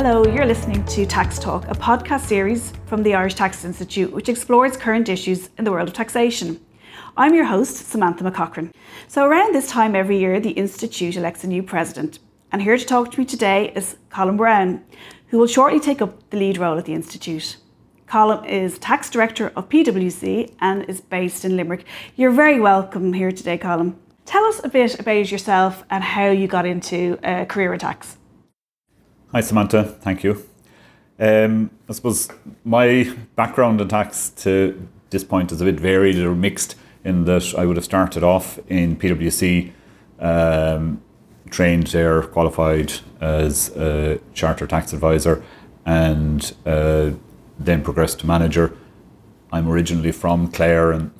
Hello, you're listening to Tax Talk, a podcast series from the Irish Tax Institute, which explores current issues in the world of taxation. I'm your host, Samantha McCaughren. So, around this time every year, the Institute elects a new president. And here to talk to me today is Colin Brown, who will shortly take up the lead role at the Institute. Colin is Tax Director of PwC and is based in Limerick. You're very welcome here today, Colin. Tell us a bit about yourself and how you got into a career in tax. Hi, Samantha. Thank you. Um, I suppose my background in tax to this point is a bit varied or mixed in that I would have started off in PwC, um, trained there, qualified as a charter tax advisor, and uh, then progressed to manager. I'm originally from Clare, and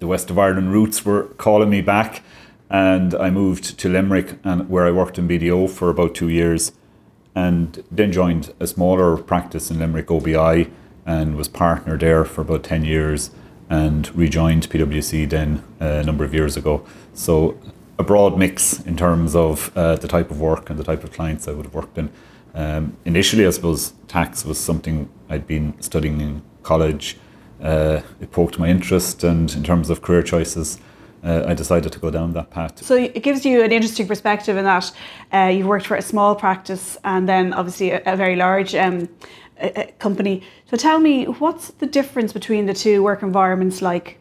the west of Ireland roots were calling me back, and I moved to Limerick, and where I worked in BDO for about two years, and then joined a smaller practice in Limerick, OBI, and was partner there for about ten years, and rejoined PwC then a number of years ago. So a broad mix in terms of uh, the type of work and the type of clients I would have worked in. Um, initially, I suppose tax was something I'd been studying in college. Uh, it poked my interest, and in terms of career choices, uh, I decided to go down that path. So it gives you an interesting perspective in that uh, you've worked for a small practice and then obviously a, a very large um, a, a company. So tell me, what's the difference between the two work environments like?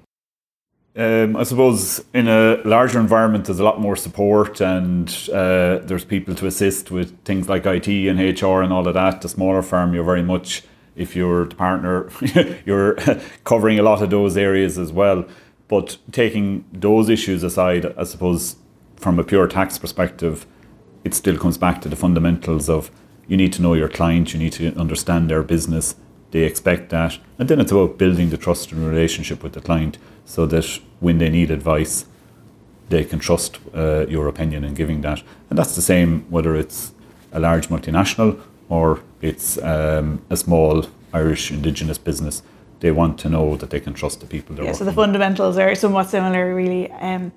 Um, I suppose in a larger environment, there's a lot more support and uh, there's people to assist with things like IT and HR and all of that. The smaller firm, you're very much, if you're the partner, you're covering a lot of those areas as well. But taking those issues aside, I suppose from a pure tax perspective, it still comes back to the fundamentals of you need to know your client, you need to understand their business, they expect that. And then it's about building the trust and relationship with the client so that when they need advice, they can trust uh, your opinion in giving that. And that's the same whether it's a large multinational or it's um, a small Irish indigenous business. They want to know that they can trust the people they're yeah, so the fundamentals are somewhat similar, really, um,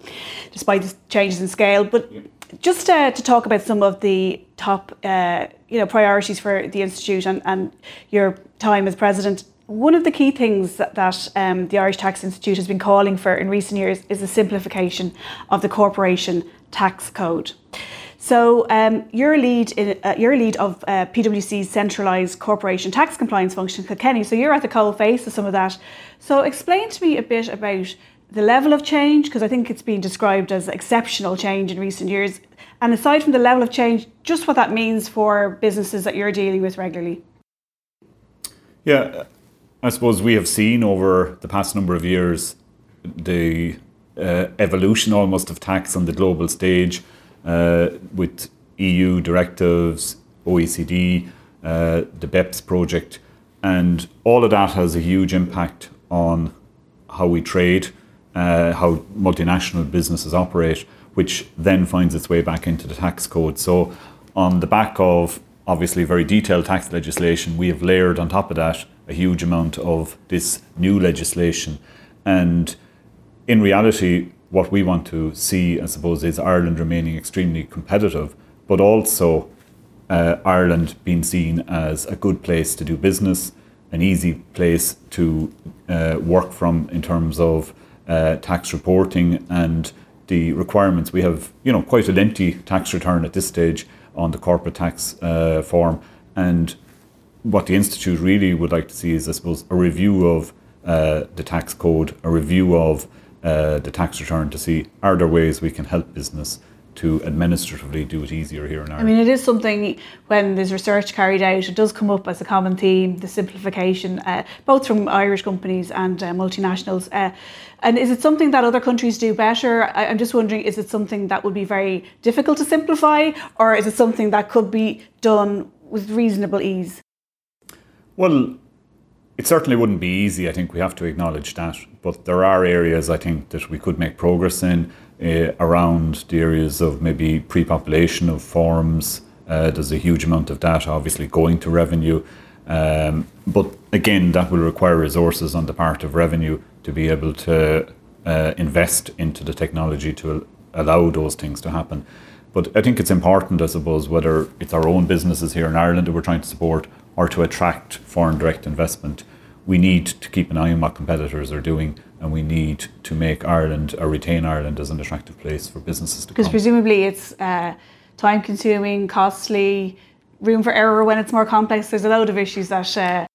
despite the changes in scale. But yeah. just uh, to talk about some of the top, uh, you know, priorities for the institute and, and your time as president, one of the key things that, that um, the Irish Tax Institute has been calling for in recent years is the simplification of the corporation tax code. So um, your lead, in, uh, your lead of uh, PwC's centralised corporation tax compliance function, Kilkenny. So you're at the coal face of some of that. So explain to me a bit about the level of change, because I think it's been described as exceptional change in recent years. And aside from the level of change, just what that means for businesses that you're dealing with regularly. Yeah, I suppose we have seen over the past number of years the uh, evolution almost of tax on the global stage with EU directives, OECD, uh, the BEPS project, and all of that has a huge impact on how we trade, uh, how multinational businesses operate, which then finds its way back into the tax code. So, on the back of obviously very detailed tax legislation, we have layered on top of that a huge amount of this new legislation. And in reality, what we want to see, I suppose, is Ireland remaining extremely competitive, but also uh, Ireland being seen as a good place to do business, an easy place to uh, work from in terms of uh, tax reporting and the requirements. We have, you know, quite a lengthy tax return at this stage on the corporate tax uh, form, and what the institute really would like to see is, I suppose, a review of uh, the tax code, a review of uh, the tax return to see are there ways we can help business to administratively do it easier here in Ireland. I mean, it is something when there's research carried out, it does come up as a common theme, the simplification, uh, both from Irish companies and uh, multinationals. Uh, and is it something that other countries do better? I, I'm just wondering, is it something that would be very difficult to simplify, or is it something that could be done with reasonable ease? Well, it certainly wouldn't be easy. I think we have to acknowledge that. But there are areas I think that we could make progress in uh, around the areas of maybe pre population of forms. Uh, there's a huge amount of data obviously going to revenue. Um, but again, that will require resources on the part of revenue to be able to uh, invest into the technology to allow those things to happen. But I think it's important, I suppose, whether it's our own businesses here in Ireland that we're trying to support or to attract foreign direct investment. We need to keep an eye on what competitors are doing and we need to make Ireland or retain Ireland as an attractive place for businesses to come. Because presumably it's uh, time consuming, costly, room for error when it's more complex. There's a load of issues that. Uh...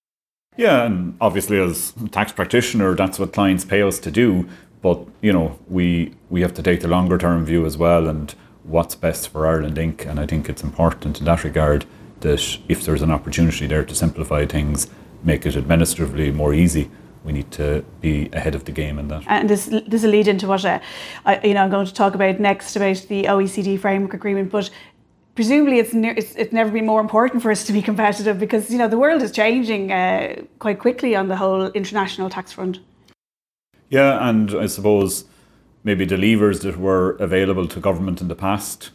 yeah, and obviously as tax practitioner, that's what clients pay us to do. But you know, we we have to take the longer term view as well, and what's best for Ireland Inc. And I think it's important in that regard that if there's an opportunity there to simplify things, make it administratively more easy, we need to be ahead of the game in that. And this this will lead into what uh, I, you know I'm going to talk about next about the OECD framework agreement, but. Presumably, it's, ne- it's it's never been more important for us to be competitive because you know the world is changing uh, quite quickly on the whole international tax front. Yeah, and I suppose maybe the levers that were available to government in the past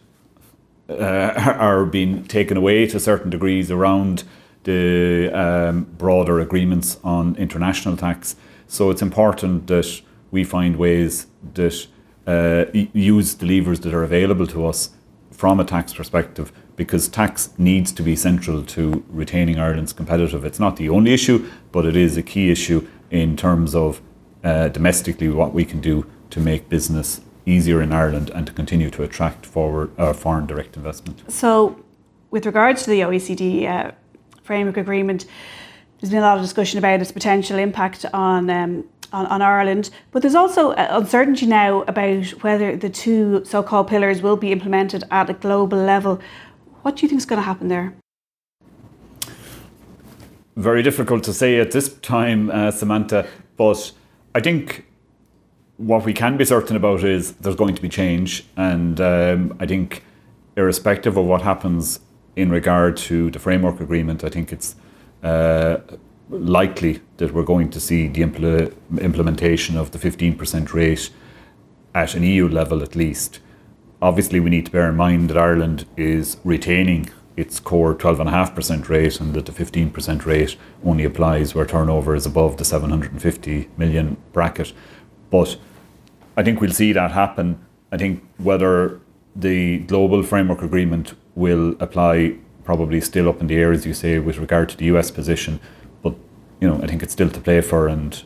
uh, are being taken away to certain degrees around the um, broader agreements on international tax. So it's important that we find ways that uh, use the levers that are available to us from a tax perspective because tax needs to be central to retaining Ireland's competitive. It's not the only issue, but it is a key issue in terms of uh, domestically what we can do to make business easier in Ireland and to continue to attract forward uh, foreign direct investment. So, with regards to the OECD uh, framework agreement, there's been a lot of discussion about its potential impact on. Um, on, on, Ireland, but there's also uh, uncertainty now about whether the two so called pillars will be implemented at a global level. What do you think is going to happen there? Very difficult to say at this time, uh, Samantha, but I think what we can be certain about is there's going to be change, and um, I think, irrespective of what happens in regard to the framework agreement, I think it's uh, likely that we're going to see the impl- implementation of the 15% rate at an EU level at least. Obviously, we need to bear in mind that Ireland is retaining its core 12.5% rate and that the 15% rate only applies where turnover is above the 750 million bracket. But I think we'll see that happen. I think whether the global framework agreement will apply probably still up in the air, as you say, with regard to the US position. But you know, I think it's still to play for, and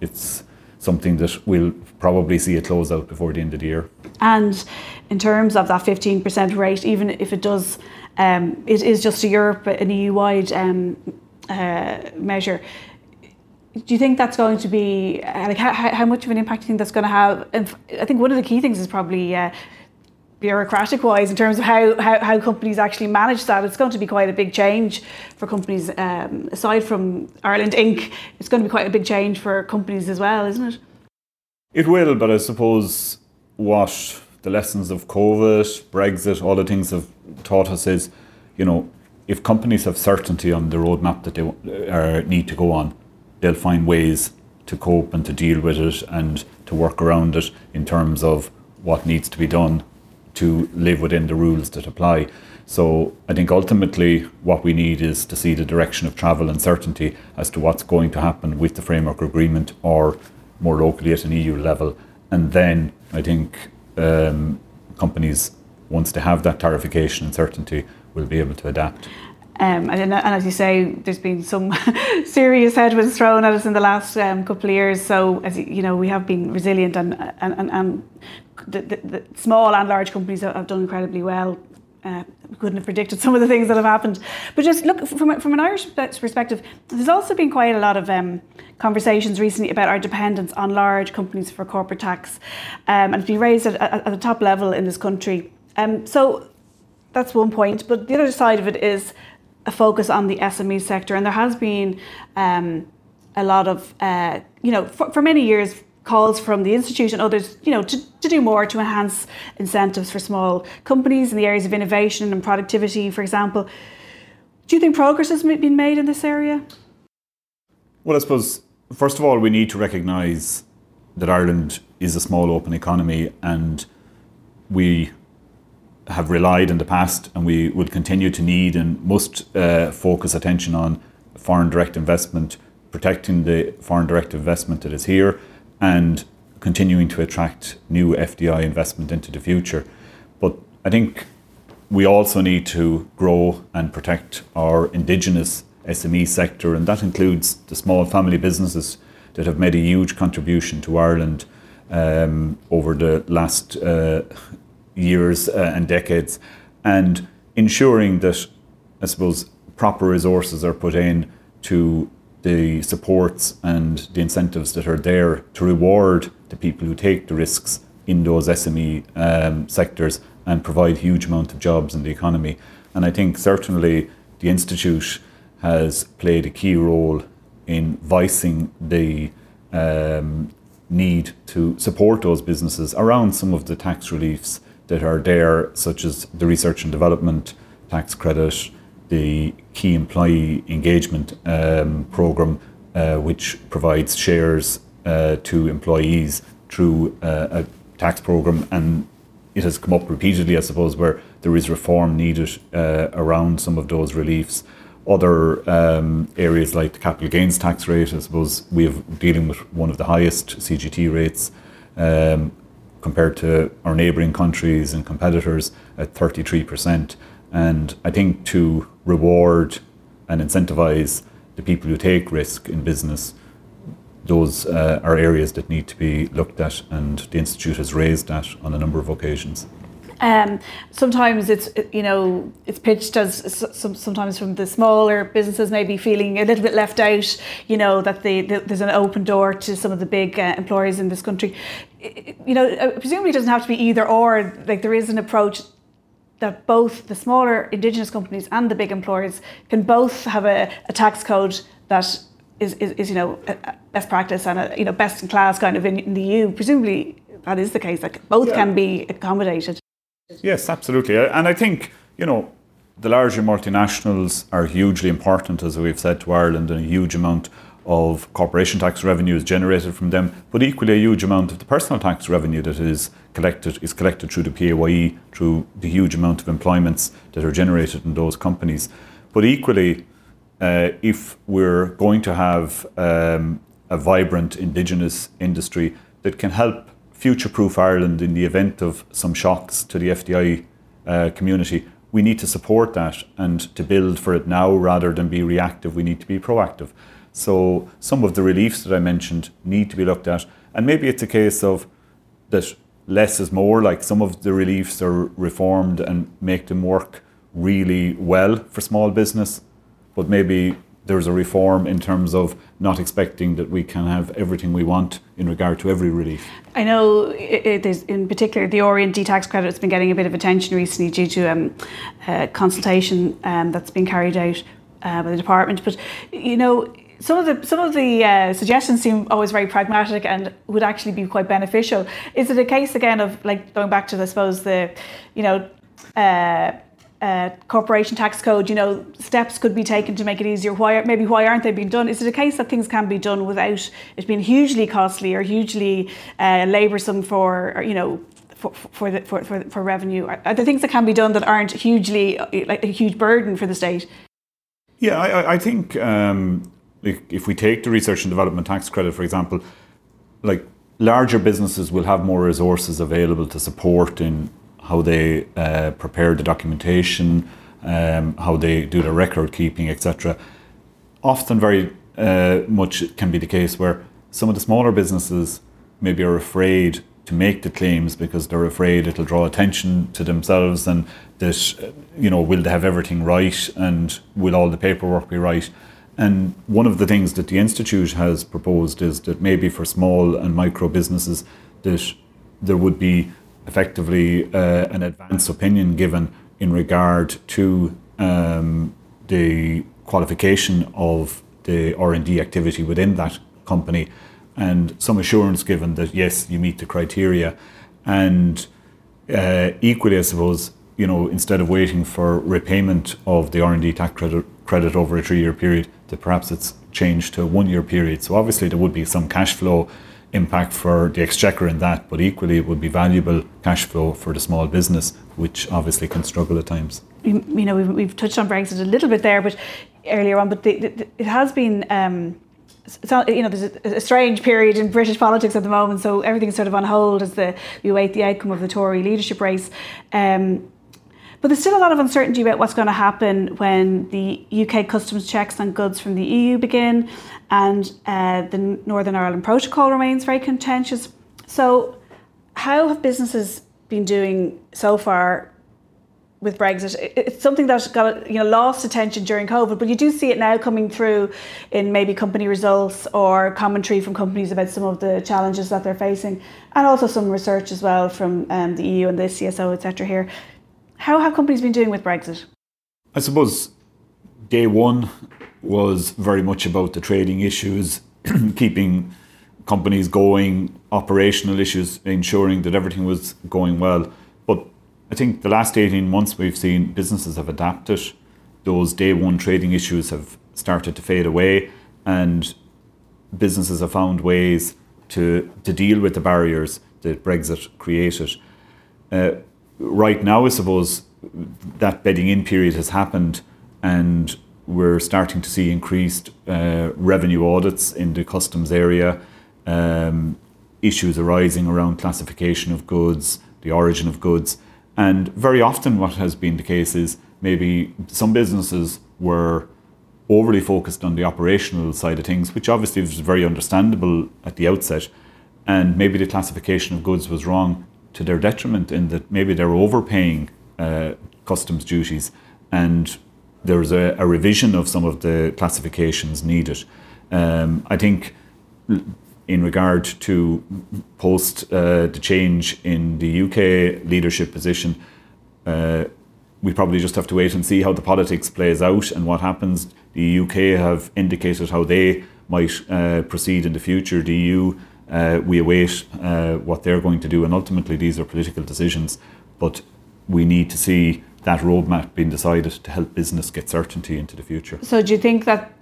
it's something that we'll probably see a close out before the end of the year. And in terms of that 15% rate, even if it does, um, it is just a Europe, an EU wide um, uh, measure do you think that's going to be like how, how much of an impact do you think that's going to have? And I think one of the key things is probably uh, bureaucratic wise in terms of how, how, how, companies actually manage that. It's going to be quite a big change for companies. Um, aside from Ireland Inc., it's going to be quite a big change for companies as well, isn't it? It will, but I suppose what the lessons of COVID, Brexit, all the things have taught us is, you know, if companies have certainty on the roadmap that they uh, need to go on, they'll find ways to cope and to deal with it and to work around it in terms of what needs to be done to live within the rules that apply. So I think ultimately what we need is to see the direction of travel and certainty as to what's going to happen with the framework agreement or more locally at an EU level. And then I think um, companies, once they have that clarification and certainty, will be able to adapt. Um, and, and, as you say, there's been some serious headwinds thrown at us in the last um, couple of years. So, as you know, we have been resilient, and and, and, and the, the, the, small and large companies have done incredibly well. Uh, couldn't have predicted some of the things that have happened. But just look from from an Irish perspective, there's also been quite a lot of um, conversations recently about our dependence on large companies for corporate tax, um, and it's been raised at, at, at the top level in this country. Um, so that's one point. But the other side of it is a focus on the SME sector, and there has been um, a lot of, uh, you know, for, for, many years, calls from the institute and others, you know, to, to do more to enhance incentives for small companies in the areas of innovation and productivity, for example. Do you think progress has been made in this area? Well, I suppose first of all, we need to recognise that Ireland is a small open economy, and we have relied in the past and we will continue to need and must uh, focus attention on foreign direct investment, protecting the foreign direct investment that is here and continuing to attract new FDI investment into the future. But I think we also need to grow and protect our indigenous SME sector, and that includes the small family businesses that have made a huge contribution to Ireland um, over the last uh, years uh, and decades, and ensuring that, I suppose, proper resources are put in to the supports and the incentives that are there to reward the people who take the risks in those SME um, sectors and provide huge amount of jobs in the economy. And I think certainly the institute has played a key role in voicing the um, need to support those businesses around some of the tax reliefs that are there, such as the research and development tax credit, the key employee engagement um, program, uh, which provides shares uh, to employees through uh, a tax program, and it has come up repeatedly, I suppose, where there is reform needed uh, around some of those reliefs. Other um, areas like the capital gains tax rate, I suppose we have dealing with one of the highest CGT rates um, compared to our neighbouring countries and competitors at 33%. And I think to reward and incentivize the people who take risk in business, those uh, are areas that need to be looked at, and the Institute has raised that on a number of occasions. Um, sometimes it's you know it's pitched as sometimes from the smaller businesses maybe feeling a little bit left out. You know that the, the, there's an open door to some of the big uh, employers in this country. You know, uh, presumably it doesn't have to be either or. Like there is an approach that both the smaller indigenous companies and the big employers can both have a, a tax code that is, is, is, you know best practice and a, you know best in class kind of in, in the EU. Presumably that is the case. Like both yeah. can be accommodated. Yes, absolutely. Uh, and I think you know the larger multinationals are hugely important, as we've said to Ireland, and a huge amount of corporation tax revenue is generated from them, but equally a huge amount of the personal tax revenue that is collected is collected through the PAYE, through the huge amount of employments that are generated in those companies. But equally, uh, if we're going to have um, a vibrant indigenous industry that can help future-proof Ireland in the event of some shocks to the FDI uh, community, we need to support that and to build for it now rather than be reactive. We need to be proactive. So some of the reliefs that I mentioned need to be looked at, and maybe it's a case of that less is more. Like some of the reliefs are reformed and make them work really well for small business, but maybe there's a reform in terms of not expecting that we can have everything we want in regard to every relief. I know in particular the R&D tax credit has been getting a bit of attention recently due to um, a consultation um, that's been carried out uh, by the department. But you know, some of the some of the uh, suggestions seem always very pragmatic and would actually be quite beneficial. Is it a case again of like going back to the, I suppose the, you know. Uh, uh, corporation tax code, you know, steps could be taken to make it easier. Why maybe why aren't they being done? Is it a case that things can be done without it being hugely costly or hugely uh, laboursome for, or, you know, for for, the, for for for revenue? Are there things that can be done that aren't hugely like a huge burden for the state? Yeah, I, I think um, if we take the research and development tax credit, for example, like larger businesses will have more resources available to support in how they uh, prepare the documentation, um, how they do the record keeping, etc. Often, very uh, much can be the case where some of the smaller businesses maybe are afraid to make the claims because they're afraid it'll draw attention to themselves and that you know will they have everything right and will all the paperwork be right and one of the things that the Institute has proposed is that maybe for small and micro businesses, that there would be effectively uh, an advance opinion given in regard to um, the qualification of the R&D activity within that company and some assurance given that yes you meet the criteria. And uh, equally I suppose you know instead of waiting for repayment of the R&D tax credit credit over a three year period to perhaps it's changed to a one year period. So obviously there would be some cash flow impact for the exchequer in that, but equally it would be valuable cash flow for the small business, which obviously can struggle at times. You, you know, we've, we've, touched on Brexit a little bit there, but earlier on, but the, the, it has been. Um, so, you know, there's a, strange period in British politics at the moment, so everything's sort of on hold as the we await the outcome of the Tory leadership race. Um, But there's still a lot of uncertainty about what's going to happen when the UK customs checks on goods from the EU begin, and uh, the Northern Ireland Protocol remains very contentious. So, how have businesses been doing so far with Brexit. It's something that got you know lost attention during COVID, but you do see it now coming through in maybe company results or commentary from companies about some of the challenges that they're facing, and also some research as well from um, the EU and the CSO, etc. Here, how have companies been doing with Brexit? I suppose day one was very much about the trading issues, keeping companies going, operational issues, ensuring that everything was going well. But I think the last 18 months we've seen businesses have adapted. Those day one trading issues have started to fade away, and businesses have found ways to, to deal with the barriers that Brexit created. Uh, right now, I suppose that bedding in period has happened, and we're starting to see increased uh, revenue audits in the customs area, um, issues arising around classification of goods, the origin of goods. And very often, what has been the case is maybe some businesses were overly focused on the operational side of things, which obviously was very understandable at the outset. And maybe the classification of goods was wrong to their detriment in that maybe they're overpaying uh, customs duties and there's a, a, revision of some of the classifications needed. Um, I think in regard to post uh, the change in the UK leadership position, uh, we probably just have to wait and see how the politics plays out and what happens. The UK have indicated how they might uh, proceed in the future. The EU, uh, we await uh, what they're going to do, and ultimately these are political decisions. But we need to see that roadmap being decided to help business get certainty into the future. So, do you think that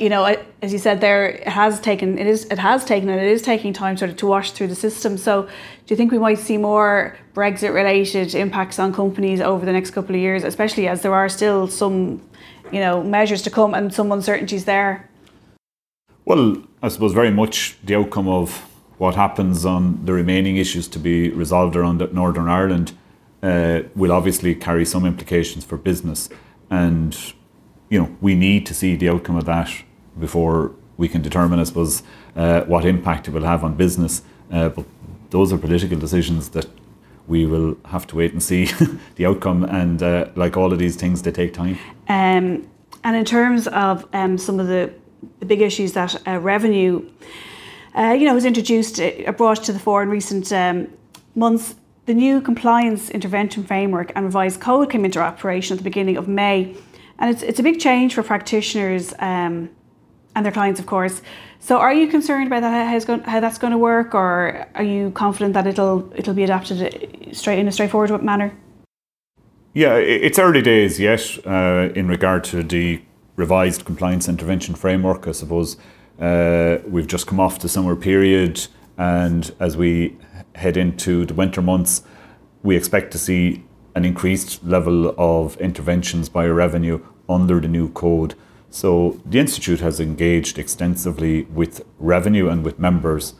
you know, as you said there, it has taken it is it has taken and it is taking time sort of to wash through the system. So, do you think we might see more Brexit related impacts on companies over the next couple of years, especially as there are still some, you know, measures to come and some uncertainties there? Well, I suppose very much the outcome of what happens on the remaining issues to be resolved around Northern Ireland uh, will obviously carry some implications for business, and you know we need to see the outcome of that before we can determine, I suppose, uh, what impact it will have on business. Uh, but those are political decisions that we will have to wait and see the outcome. And uh, like all of these things, they take time. Um, and in terms of um, some of the, the big issues that uh, revenue, uh, you know, was introduced, uh, brought to the fore in recent um, months. The new compliance intervention framework and revised code came into operation at the beginning of May, and it's, it's a big change for practitioners um, and their clients, of course. So, are you concerned about that, how, going, how that's going to work, or are you confident that it'll it'll be adapted straight in a straightforward manner? Yeah, it's early days yet uh, in regard to the revised compliance intervention framework. I suppose uh, we've just come off the summer period, and as we head into the winter months, we expect to see an increased level of interventions by revenue under the new code. So the Institute has engaged extensively with revenue and with members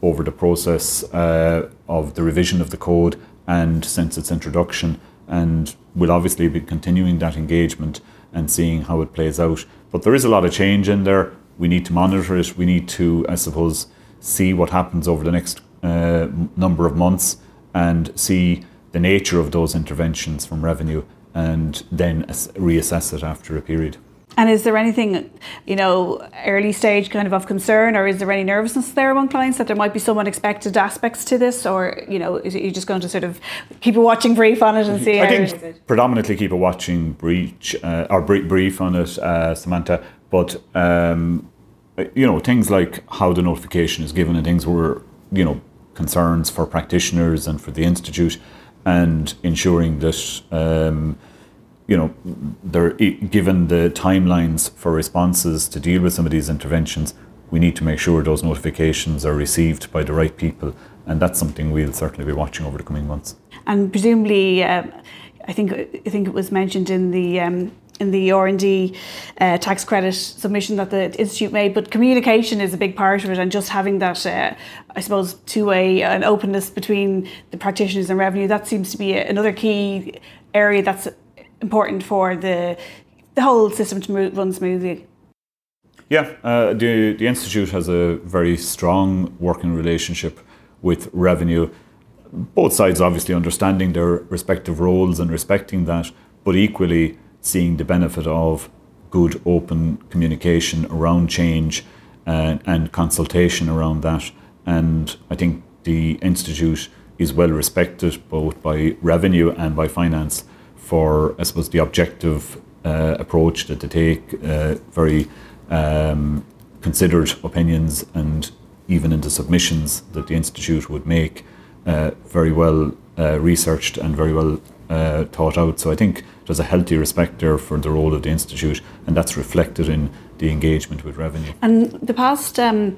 over the process uh, of the revision of the code and since its introduction. And we'll obviously be continuing that engagement and seeing how it plays out. But there is a lot of change in there. We need to monitor it. We need to, I suppose, see what happens over the next uh, number of months and see the nature of those interventions from revenue and then reassess it after a period. And is there anything, you know, early stage kind of of concern, or is there any nervousness there among clients that there might be some unexpected aspects to this, or you know, is you just going to sort of keep a watching brief on it and see? I think predominantly keep a watching brief uh, or brief on it, uh, Samantha. But um, you know, things like how the notification is given and things were, you know, concerns for practitioners and for the institute, and ensuring that. Um, you know, they're given the timelines for responses to deal with some of these interventions, we need to make sure those notifications are received by the right people, and that's something we'll certainly be watching over the coming months. And presumably, um, I think I think it was mentioned in the um, in the R and D uh, tax credit submission that the institute made. But communication is a big part of it, and just having that, uh, I suppose, two way an openness between the practitioners and revenue that seems to be another key area that's important for the the whole system to move, run smoothly. Yeah, uh, the the institute has a very strong working relationship with revenue. Both sides obviously understanding their respective roles and respecting that, but equally seeing the benefit of good open communication around change and, and consultation around that. And I think the institute is well respected both by revenue and by finance for, I suppose, the objective uh, approach that they take, uh, very um, considered opinions, and even in the submissions that the institute would make, uh, very well uh, researched and very well uh, thought out. So I think there's a healthy respect there for the role of the institute, and that's reflected in the engagement with revenue. And the past um,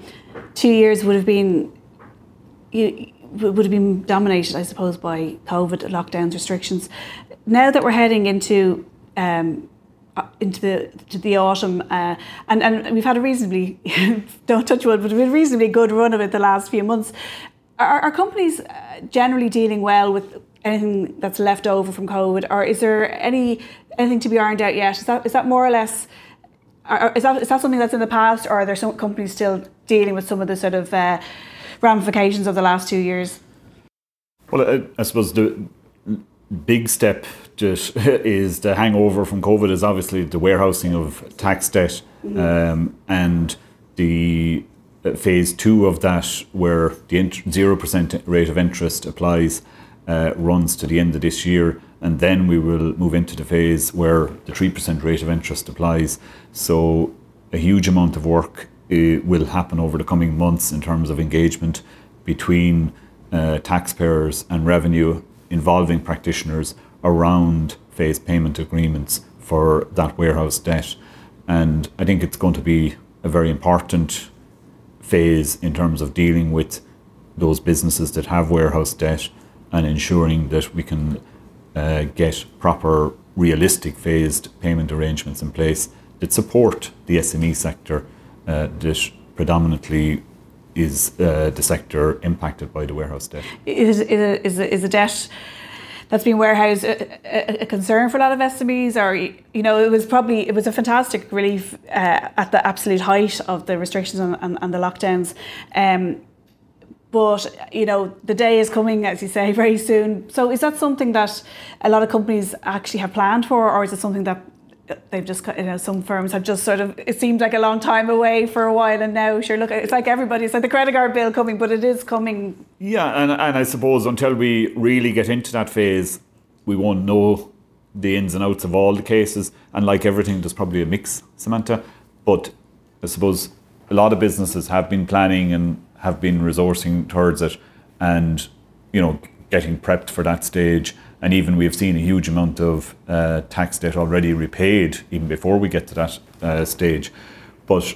two years would have been. You, would have been dominated, I suppose, by COVID lockdowns, restrictions. Now that we're heading into um, uh, into the to the autumn, uh, and and we've had a reasonably don't touch wood, but a reasonably good run of it the last few months. Are, are companies uh, generally dealing well with anything that's left over from COVID, or is there any anything to be ironed out yet? Is that is that more or less? Is that, is that something that's in the past, or are there some companies still dealing with some of the sort of uh, ramifications of the last two years? Well, I, I suppose the big step that is the hangover from COVID is obviously the warehousing of tax debt mm-hmm. um, and the uh, phase two of that, where the zero percent rate of interest applies, uh, runs to the end of this year, and then we will move into the phase where the three percent rate of interest applies. So a huge amount of work uh, will happen over the coming months in terms of engagement between uh, taxpayers and revenue involving practitioners around phase payment agreements for that warehouse debt. And I think it's going to be a very important phase in terms of dealing with those businesses that have warehouse debt and ensuring that we can uh, get proper, realistic phased payment arrangements in place that support the SME sector uh, that predominantly is uh, the sector impacted by the warehouse debt? Is, is, is, a debt that's been warehoused a, a, concern for a lot of SMEs, or you know, it was probably it was a fantastic relief uh, at the absolute height of the restrictions and, and, and the lockdowns. Um, but you know, the day is coming, as you say, very soon. So, is that something that a lot of companies actually have planned for, or is it something that they've just you know some firms have just sort of it seemed like a long time away for a while and now sure look it's like everybody it's like the credit card bill coming but it is coming. Yeah and, and I suppose until we really get into that phase we won't know the ins and outs of all the cases and like everything there's probably a mix Samantha. But I suppose a lot of businesses have been planning and have been resourcing towards it and you know getting prepped for that stage and even we've seen a huge amount of uh, tax debt already repaid even before we get to that uh, stage. But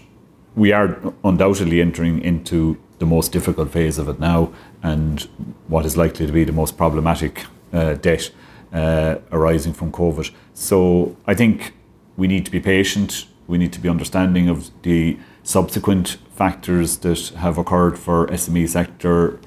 we are undoubtedly entering into the most difficult phase of it now and what is likely to be the most problematic uh, debt uh, arising from COVID. So I think we need to be patient, we need to be understanding of the subsequent factors that have occurred for SME sector,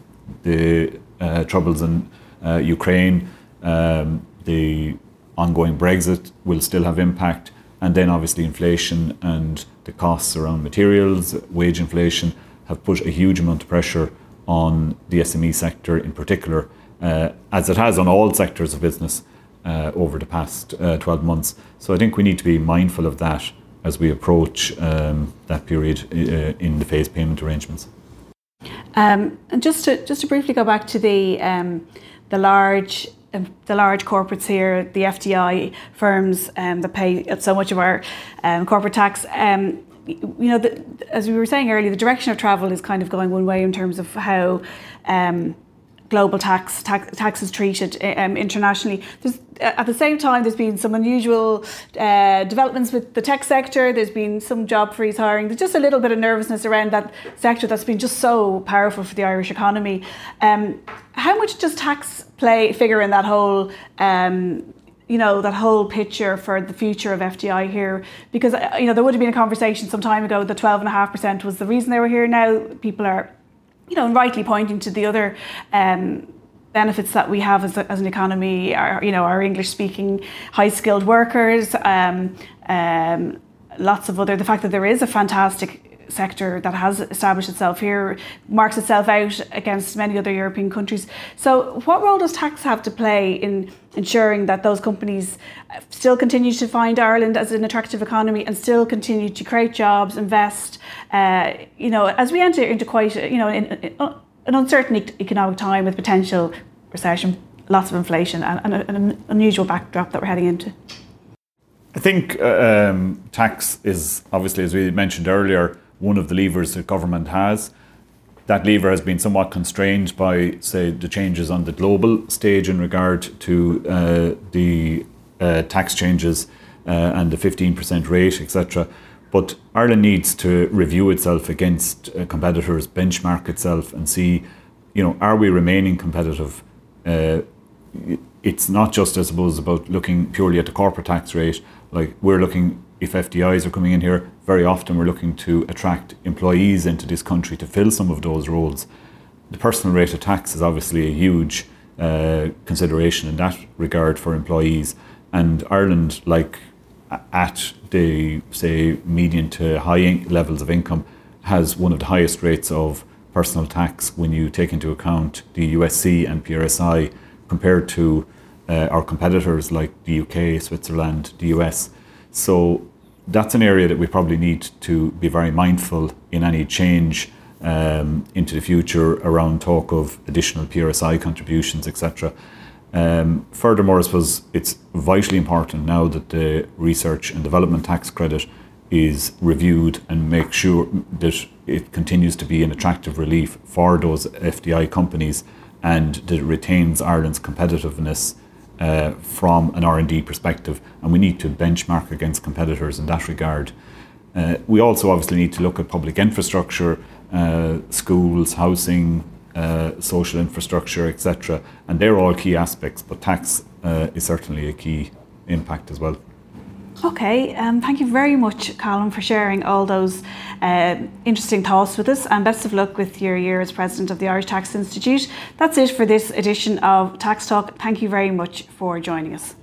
the uh, troubles in uh, Ukraine, um, the ongoing Brexit will still have impact, and then obviously inflation and the costs around materials, wage inflation have put a huge amount of pressure on the SME sector in particular, uh, as it has on all sectors of business uh, over the past uh, 12 months. So I think we need to be mindful of that as we approach um, that period uh, in the phase payment arrangements. Um, and just to just to briefly go back to the um, the large um, the large corporates here, the FDI firms um, that pay so much of our um, corporate tax. Um, you know, the, as we were saying earlier, the direction of travel is kind of going one way in terms of how um, global tax, tax tax is treated um, internationally. There's, at the same time, there's been some unusual uh, developments with the tech sector. There's been some job freeze hiring. There's just a little bit of nervousness around that sector that's been just so powerful for the Irish economy. Um, how much does tax play figure in that whole um, you know that whole picture for the future of FDI here because you know there would have been a conversation some time ago that 12.5% was the reason they were here now people are you know and rightly pointing to the other um, benefits that we have as, a, as an economy are you know our English speaking high skilled workers um, um, lots of other the fact that there is a fantastic sector that has established itself here marks itself out against many other European countries. So, what role does tax have to play in ensuring that those companies still continue to find Ireland as an attractive economy and still continue to create jobs, invest? Uh, you know, as we enter into quite you know in, in, an uncertain economic time with potential recession, lots of inflation, and, and an unusual backdrop that we're heading into. I think uh, um, tax is obviously, as we mentioned earlier, one of the levers that government has. That lever has been somewhat constrained by, say, the changes on the global stage in regard to uh, the uh, tax changes uh, and the 15% rate, etc. But Ireland needs to review itself against uh, competitors, benchmark itself, and see, you know, are we remaining competitive? Uh, it's not just, I suppose, about looking purely at the corporate tax rate. Like we're looking if FDIs are coming in here, very often we're looking to attract employees into this country to fill some of those roles. The personal rate of tax is obviously a huge uh, consideration in that regard for employees. And Ireland, like at the say median to high levels of income, has one of the highest rates of personal tax when you take into account the USC and PRSI compared to uh, our competitors like the UK, Switzerland, the US. So that's an area that we probably need to be very mindful in any change um, into the future around talk of additional PRSI contributions, etc. Um, furthermore, I suppose it's vitally important now that the research and development tax credit is reviewed and make sure that it continues to be an attractive relief for those FDI companies and that it retains Ireland's competitiveness uh, from an R&D perspective, and we need to benchmark against competitors in that regard. Uh, we also obviously need to look at public infrastructure, uh, schools, housing, uh, social infrastructure, etc. And they're all key aspects, but tax uh, is certainly a key impact as well. Okay, um, thank you very much, Colin, for sharing all those uh, interesting thoughts with us, and best of luck with your year as president of the Irish Tax Institute. That's it for this edition of Tax Talk. Thank you very much for joining us.